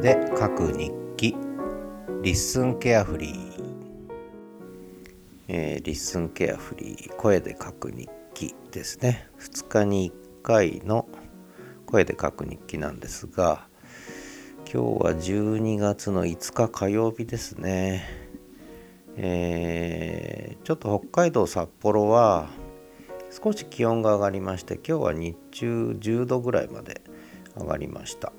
で書く日記。リッスンケアフリー、えー、リッスンケアフリー。声で書く日記ですね。2日に1回の声で書く日記なんですが今日は12月の5日火曜日ですね。えー、ちょっと北海道札幌は少し気温が上がりまして今日は日中10度ぐらいまで上がりました。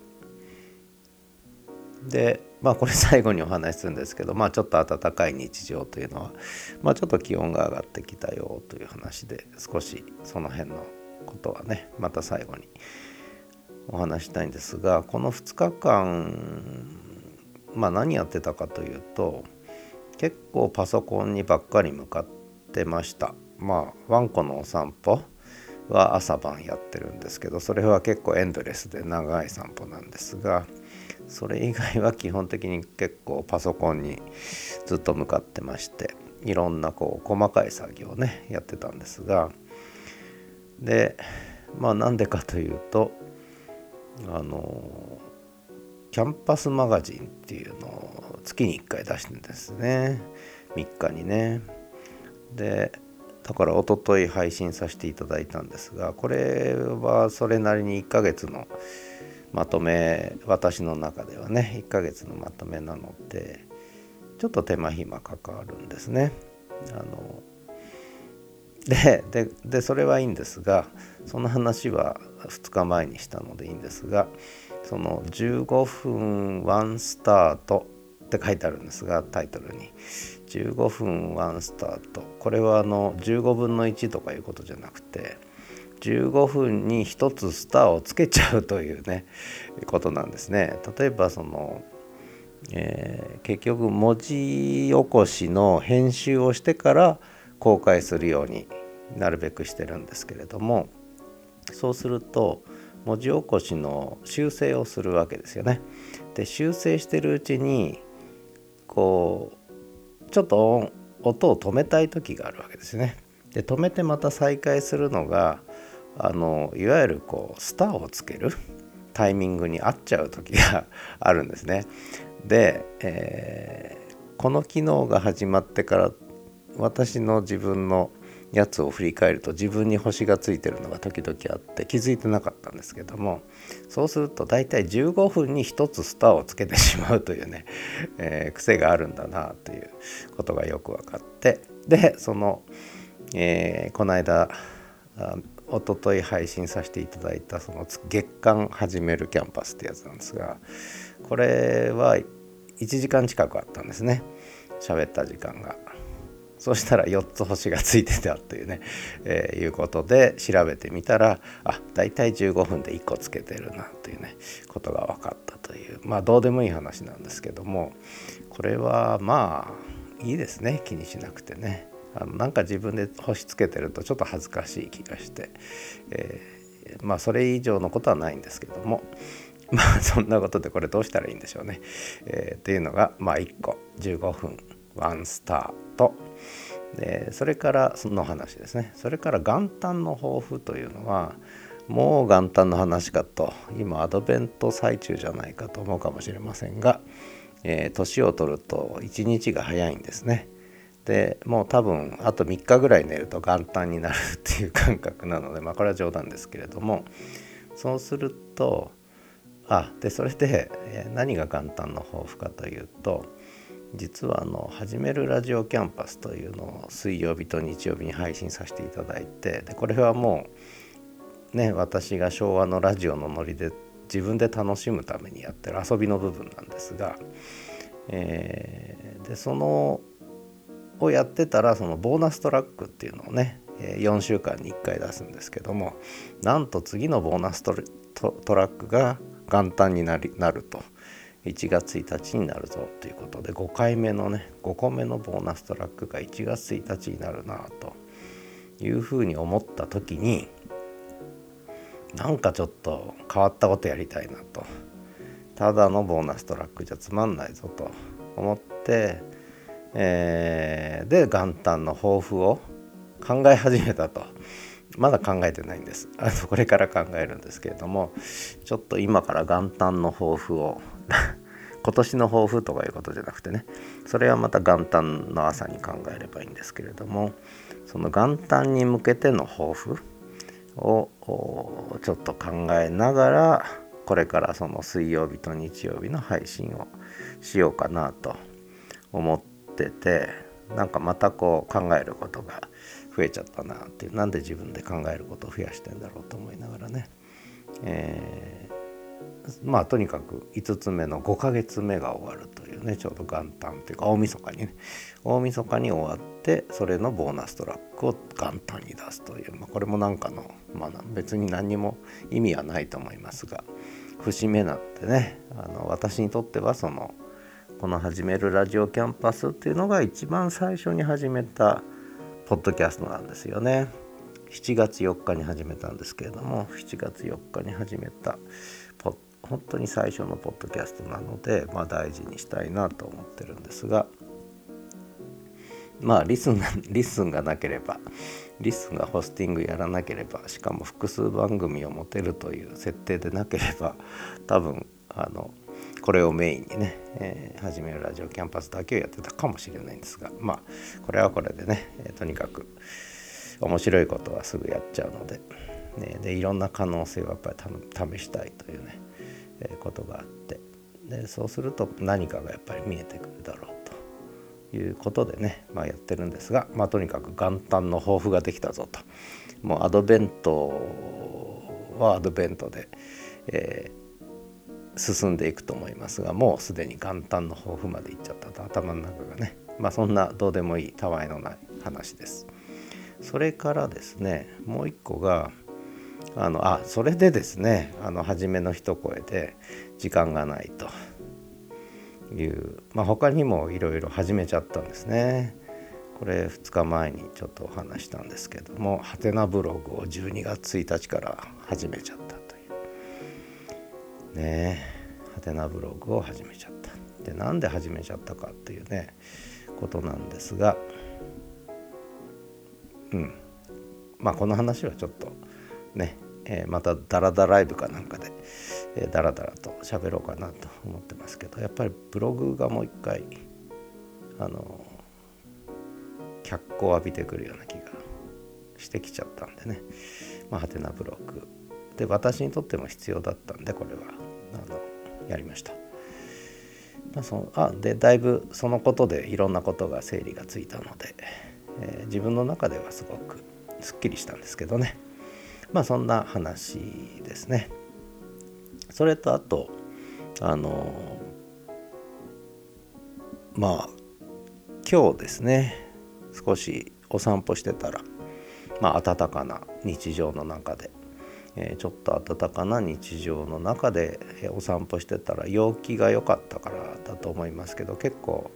でまあこれ最後にお話しするんですけどまあちょっと暖かい日常というのはまあちょっと気温が上がってきたよという話で少しその辺のことはねまた最後にお話したいんですがこの2日間まあ何やってたかというと結構パソコンにばっかり向かってました。まあワンコのお散歩は朝晩やってるんですけどそれは結構エンドレスで長い散歩なんですがそれ以外は基本的に結構パソコンにずっと向かってましていろんなこう細かい作業をねやってたんですがでまあなんでかというとあのキャンパスマガジンっていうのを月に1回出してんですね。3日にね。でだから一昨日配信させていただいたんですがこれはそれなりに1ヶ月のまとめ私の中ではね1ヶ月のまとめなのでちょっと手間暇かかるんですね。あのででそれはいいんですがその話は2日前にしたのでいいんですがその15分ワンスタートって書いてあるんですがタイトルに15分ワンスタートこれはあの15分の1とかいうことじゃなくて15分に1つスターをつけちゃうというねことなんですね。例えばその、えー、結局文字起こしの編集をしてから公開するようになるべくしてるんですけれどもそうすると文字起こしの修正をするわけですよね。で修正してるうちにこうちょっと音を止めたい時があるわけですね。で止めてまた再開するのがあのいわゆるこうスターをつける タイミングに合っちゃう時があるんですね。で、えー、この機能が始まってから私の自分のやつを振り返ると自分に星がついてるのが時々あって気づいてなかったんですけどもそうすると大体15分に1つスターをつけてしまうというね、えー、癖があるんだなということがよく分かってでその、えー、この間おととい配信させていただいたその月間始めるキャンパスってやつなんですがこれは1時間近くあったんですね喋った時間が。そしたら4つ星がついてたというね、えー、いうことで調べてみたらあ大体15分で1個つけてるなというねことが分かったというまあどうでもいい話なんですけどもこれはまあいいですね気にしなくてね。あのなんか自分で星つけてるとちょっと恥ずかしい気がして、えー、まあそれ以上のことはないんですけども まあそんなことでこれどうしたらいいんでしょうね。えー、っていうのがまあ1個。15分。ワンスタート。でそれからその話ですね。それから元旦の抱負というのはもう元旦の話かと。今アドベント最中じゃないかと思うかもしれませんが、えー、年を取ると1日が早いんですね。でもう多分あと3日ぐらい寝ると元旦になるっていう感覚なのでまあこれは冗談ですけれどもそうするとあでそれで何が元旦の抱負かというと実はあの「始めるラジオキャンパス」というのを水曜日と日曜日に配信させていただいてでこれはもうね私が昭和のラジオのノリで自分で楽しむためにやってる遊びの部分なんですが、えー、でそのをやってたらそのボーナストラックっていうのをね4週間に1回出すんですけどもなんと次のボーナストラックが元旦になりなると。1月1日になるぞということで5回目のね5個目のボーナストラックが1月1日になるなと。いうふうに思った時になんかちょっと変わったことやりたいなと。ただのボーナストラックじゃつまんないぞと思ってえー、で元旦の抱負を考え始めたと。まだ考えてないんです。あのこれから考えるんですけれどもちょっと今から元旦の抱負を 今年の抱負とかいうことじゃなくてねそれはまた元旦の朝に考えればいいんですけれどもその元旦に向けての抱負をちょっと考えながらこれからその水曜日と日曜日の配信をしようかなと思っっててなんかまたこう考えることが増えちゃったなっていうなんで自分で考えることを増やしてんだろうと思いながらね、えー、まあとにかく5つ目の5ヶ月目が終わるというねちょうど元旦というか大晦日にね。大晦日に終わってそれのボーナストラックを元旦に出すという、まあ、これもなんかの、まあ、別に何にも意味はないと思いますが節目なんてねあの私にとってはそのこの始めるラジオキャンパスっていうのが一番最初に始めたポッドキャストなんですよね。7月4日に始めたんですけれども7月4日に始めた本当に最初のポッドキャストなので、まあ、大事にしたいなと思ってるんですがまあリスン リスンがなければリスンがホスティングやらなければしかも複数番組を持てるという設定でなければ多分あのこれをメインにね、えー、始めるラジオキャンパスだけをやってたかもしれないんですがまあこれはこれでね、えー、とにかく面白いことはすぐやっちゃうので,、ね、でいろんな可能性をやっぱり試したいというね、えー、ことがあってでそうすると何かがやっぱり見えてくるだろうということでね、まあ、やってるんですが、まあ、とにかく元旦の抱負ができたぞと。もうアドベントはアドベントで、えー進んでいくと思いますがもうすでに元旦の抱負までいっちゃったと頭の中がねまあそんなどうでもいいたわいのない話です。それからですねもう一個があのあそれでですねあの初めの一声で「時間がない」という、まあ、他にもいろいろ始めちゃったんですね。これ2日前にちょっとお話したんですけどもハテナブログを12月1日から始めちゃったねハテナブログを始めちゃった。でなんで始めちゃったかっていうねことなんですがうん。まあこの話はちょっとね、えー、またダラダライブかなんかで、えー、ダラダラと喋ろうかなと思ってますけどやっぱりブログがもう一回あの脚光を浴びてくるような気がしてきちゃったんでね。まあハテナブログ。で私にとっても必要だったんでこれは。あのやりました。まあ、そのあでだいぶそのことでいろんなことが整理がついたので、えー、自分の中ではすごくすっきりしたんですけどねまあそんな話ですね。それとあとあのまあ今日ですね少しお散歩してたらまあ暖かな日常の中でえちょっと暖かな日常の中でお散歩してたら陽気が良かったからだと思いますけど結構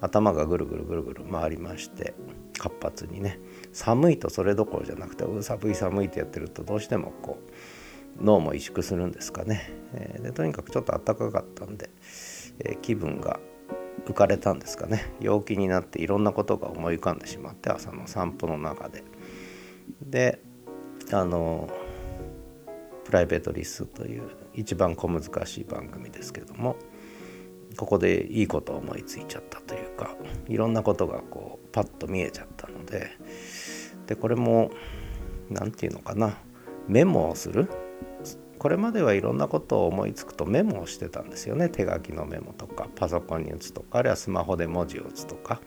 頭がぐるぐるぐるぐる回りまして活発にね寒いとそれどころじゃなくて寒い寒いってやってるとどうしてもこう脳も萎縮するんですかね、え、でとにかくちょっと暖かかったんで、え、気分が浮かれたんですかね。陽気になっていろんなことが思い浮かんでしまって朝の散歩の中で。であのプライベートリスという一番小難しい番組ですけどもここでいいことを思いついちゃったというかいろんなことがこうパッと見えちゃったのででこれも何て言うのかなメモをする？これまではいろんなことを思いつくとメモをしてたんですよね。手書きのメモとかパソコンに打つとかあるいはスマホで文字を打つとか。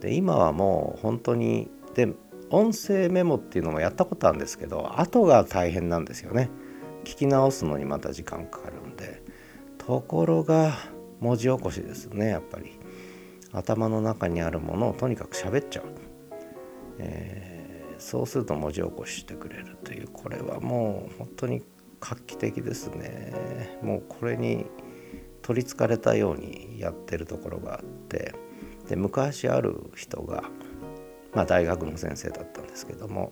で今はもう本当にで音声メモっていうのもやったことあるんですけど後が大変なんですよね。聞き直すのにまた時間かかるんでところが文字起こしですねやっぱり。頭の中にあるものをとにかく喋っちゃう、えー、そうすると文字起こししてくれるというこれはもう本当に画期的ですね。もうこれに取りつかれたようにやってるところがあってで昔ある人が、まあ、大学の先生だったんですけども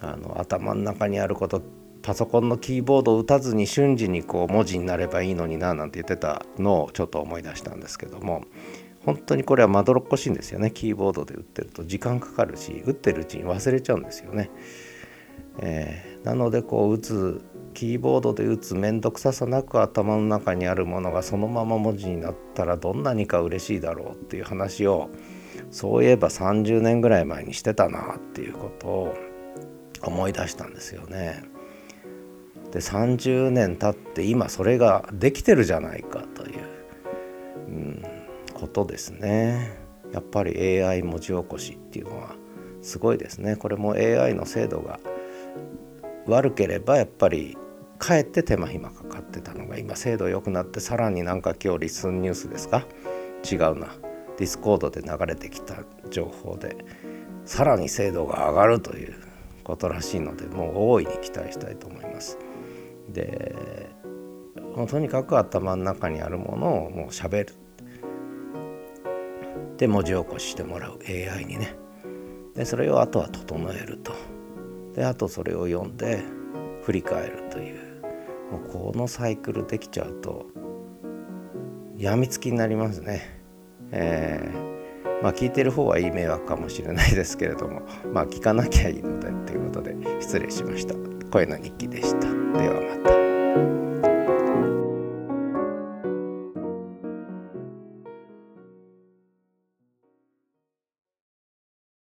あの頭の中にあることパソコンのキーボードを打たずに瞬時にこう文字になればいいのにななんて言ってたのをちょっと思い出したんですけども本当にこれはまどろっこしいんですよねキーボードで打ってると時間かかるし打ってるうちに忘れちゃうんですよね。えー、なのでこう打つキーボードで打つ面倒くささなく頭の中にあるものがそのまま文字になったらどんなにか嬉しいだろうっていう話をそういえば30年ぐらい前にしてたなっていうことを思い出したんですよね。で30年経って今それができてるじゃないかという、うん、ことですね。やっぱり AI 文字起こしっていうのはすごいですね。これも AI の精度が悪ければやっぱりかえって手間暇かかってたのが今精度良くなってさらになんか今日 LISTEN NEWSですか？違うな Discordで流れてきた情報でさらに精度が上がるということらしいのでもう大いに期待したいと思います。でもうとにかく頭の中にあるものをもうしゃべるで文字起こししてもらう AI にねでそれをあとは整えるとであとそれを読んで振り返るというもうこのサイクルできちゃうとやみつきになりますね。えー、まあ聞いてる方はいい迷惑かもしれないですけれどもまあ聞かなきゃいいのでということで失礼しました。声の日記でした。ではまた。